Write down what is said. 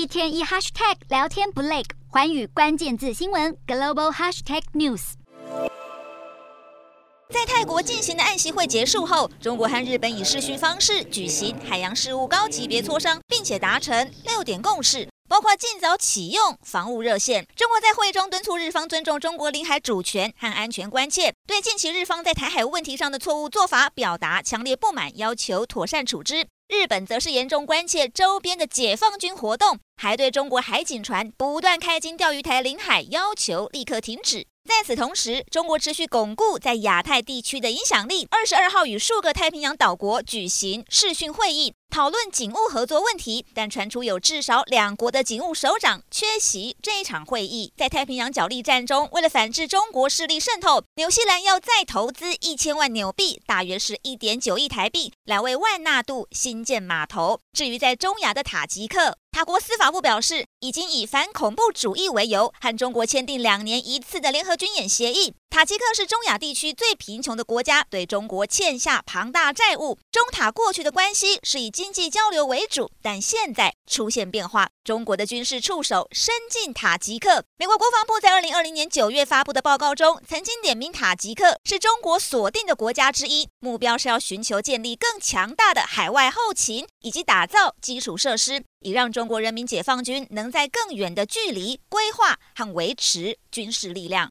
一天一 hashtag 聊天不累，寰宇关键字新闻 global hashtag news。在泰国进行的岸习会结束后，中国和日本以视讯方式举行海洋事务高级别磋商，并且达成六点共识，包括尽早启用防务热线。中国在会议中敦促日方尊重中国领海主权和安全关切，对近期日方在台海问题上的错误做法表达强烈不满，要求妥善处置。日本则是严重关切周边的解放军活动，还对中国海警船不断开进钓鱼台领海要求立刻停止。在此同时，中国持续巩固在亚太地区的影响力。二十二号与数个太平洋岛国举行视讯会议，讨论警务合作问题，但传出有至少两国的警务首长缺席这一场会议。在太平洋角力战中，为了反制中国势力渗透，纽西兰要再投资一千万纽币，大约是一点九亿台币，来为万纳度新建码头。至于在中亚的塔吉克，法国司法部表示，已经以反恐怖主义为由，和中国签订两年一次的联合军演协议。塔吉克是中亚地区最贫穷的国家，对中国欠下庞大债务。中塔过去的关系是以经济交流为主，但现在出现变化，中国的军事触手伸进塔吉克。美国国防部在二零二零年九月发布的报告中，曾经点名塔吉克是中国锁定的国家之一，目标是要寻求建立更强大的海外后勤，以及打造基础设施。以让中国人民解放军能在更远的距离规划和维持军事力量。